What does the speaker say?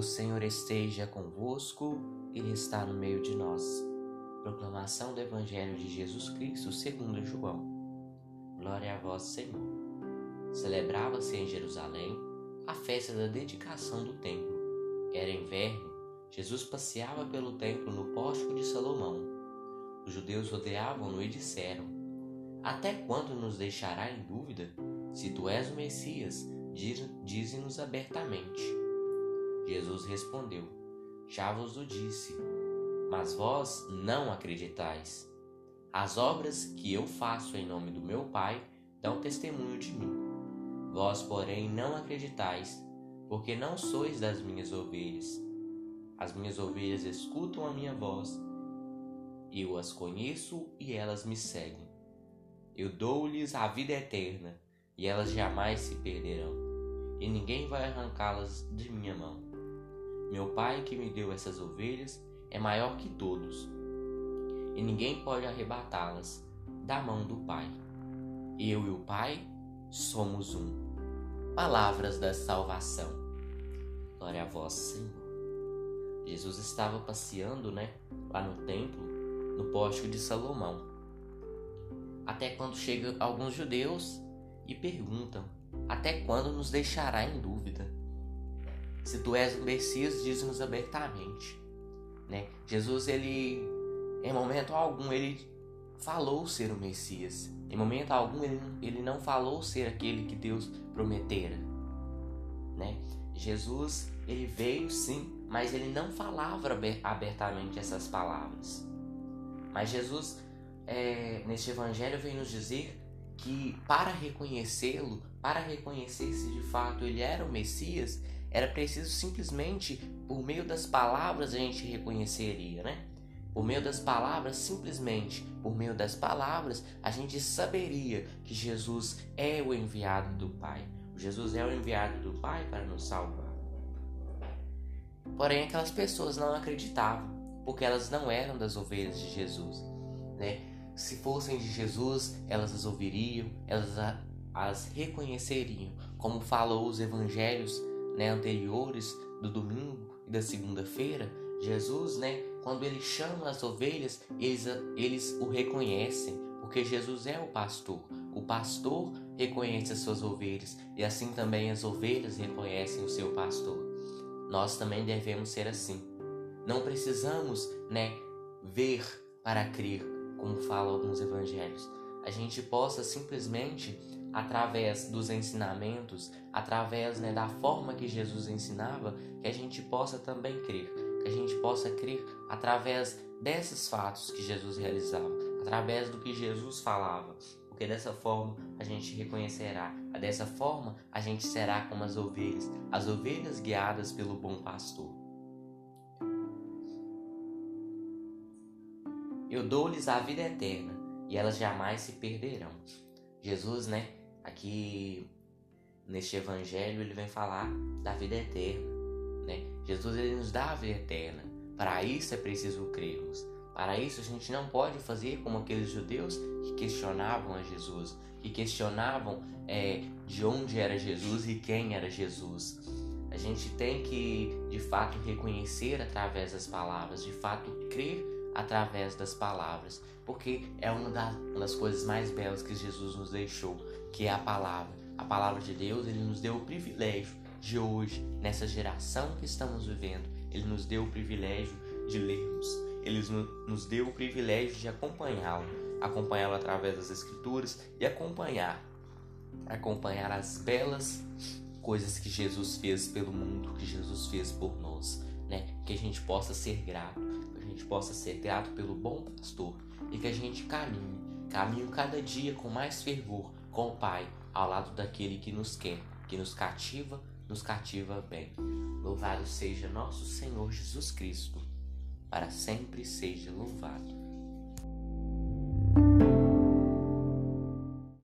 O Senhor esteja convosco, Ele está no meio de nós. Proclamação do Evangelho de Jesus Cristo segundo João. Glória a vós, Senhor. Celebrava-se em Jerusalém a festa da dedicação do templo. Era inverno, Jesus passeava pelo templo no pórtico de Salomão. Os judeus rodeavam-no e disseram: Até quando nos deixará em dúvida? Se tu és o Messias, dize-nos abertamente. Jesus respondeu: Já vos o disse, mas vós não acreditais. As obras que eu faço em nome do meu Pai dão testemunho de mim. Vós, porém, não acreditais, porque não sois das minhas ovelhas. As minhas ovelhas escutam a minha voz, eu as conheço e elas me seguem. Eu dou-lhes a vida eterna, e elas jamais se perderão, e ninguém vai arrancá-las de minha mão. Meu pai que me deu essas ovelhas é maior que todos, e ninguém pode arrebatá-las da mão do Pai. Eu e o Pai somos um. Palavras da salvação. Glória a vós, Senhor. Jesus estava passeando, né, lá no templo, no pórtico de Salomão. Até quando chegam alguns judeus e perguntam: Até quando nos deixará em dúvida? Se tu és o Messias, diz-nos abertamente. Né? Jesus, ele, em momento algum, ele falou ser o Messias. Em momento algum, ele, ele não falou ser aquele que Deus prometera. Né? Jesus, ele veio sim, mas ele não falava abertamente essas palavras. Mas Jesus, é, neste evangelho, vem nos dizer que para reconhecê-lo, para reconhecer se de fato ele era o Messias, era preciso simplesmente, por meio das palavras, a gente reconheceria, né? Por meio das palavras, simplesmente por meio das palavras, a gente saberia que Jesus é o enviado do Pai. Jesus é o enviado do Pai para nos salvar. Porém, aquelas pessoas não acreditavam, porque elas não eram das ovelhas de Jesus. Né? Se fossem de Jesus, elas as ouviriam, elas as reconheceriam, como falou os evangelhos né, anteriores do domingo e da segunda-feira, Jesus, né, quando ele chama as ovelhas, eles, eles o reconhecem, porque Jesus é o pastor. O pastor reconhece as suas ovelhas e assim também as ovelhas reconhecem o seu pastor. Nós também devemos ser assim. Não precisamos, né, ver para crer, como falam alguns evangelhos. A gente possa simplesmente através dos ensinamentos, através né, da forma que Jesus ensinava, que a gente possa também crer, que a gente possa crer através desses fatos que Jesus realizava, através do que Jesus falava, porque dessa forma a gente reconhecerá, dessa forma a gente será como as ovelhas, as ovelhas guiadas pelo bom pastor. Eu dou-lhes a vida eterna e elas jamais se perderão. Jesus, né, aqui neste evangelho ele vem falar da vida eterna, né? Jesus ele nos dá a vida eterna. Para isso é preciso crermos. Para isso a gente não pode fazer como aqueles judeus que questionavam a Jesus, que questionavam é, de onde era Jesus e quem era Jesus. A gente tem que de fato reconhecer através das palavras, de fato crer através das palavras, porque é uma das coisas mais belas que Jesus nos deixou, que é a palavra. A palavra de Deus, ele nos deu o privilégio de hoje, nessa geração que estamos vivendo, ele nos deu o privilégio de lermos, ele nos deu o privilégio de acompanhá-lo, acompanhá-lo através das escrituras e acompanhar, acompanhar as belas coisas que Jesus fez pelo mundo, que Jesus fez por nós, né? Que a gente possa ser grato, gente possa ser grato pelo bom pastor e que a gente caminhe, caminhe cada dia com mais fervor com o Pai, ao lado daquele que nos quer, que nos cativa, nos cativa bem. Louvado seja nosso Senhor Jesus Cristo, para sempre seja louvado.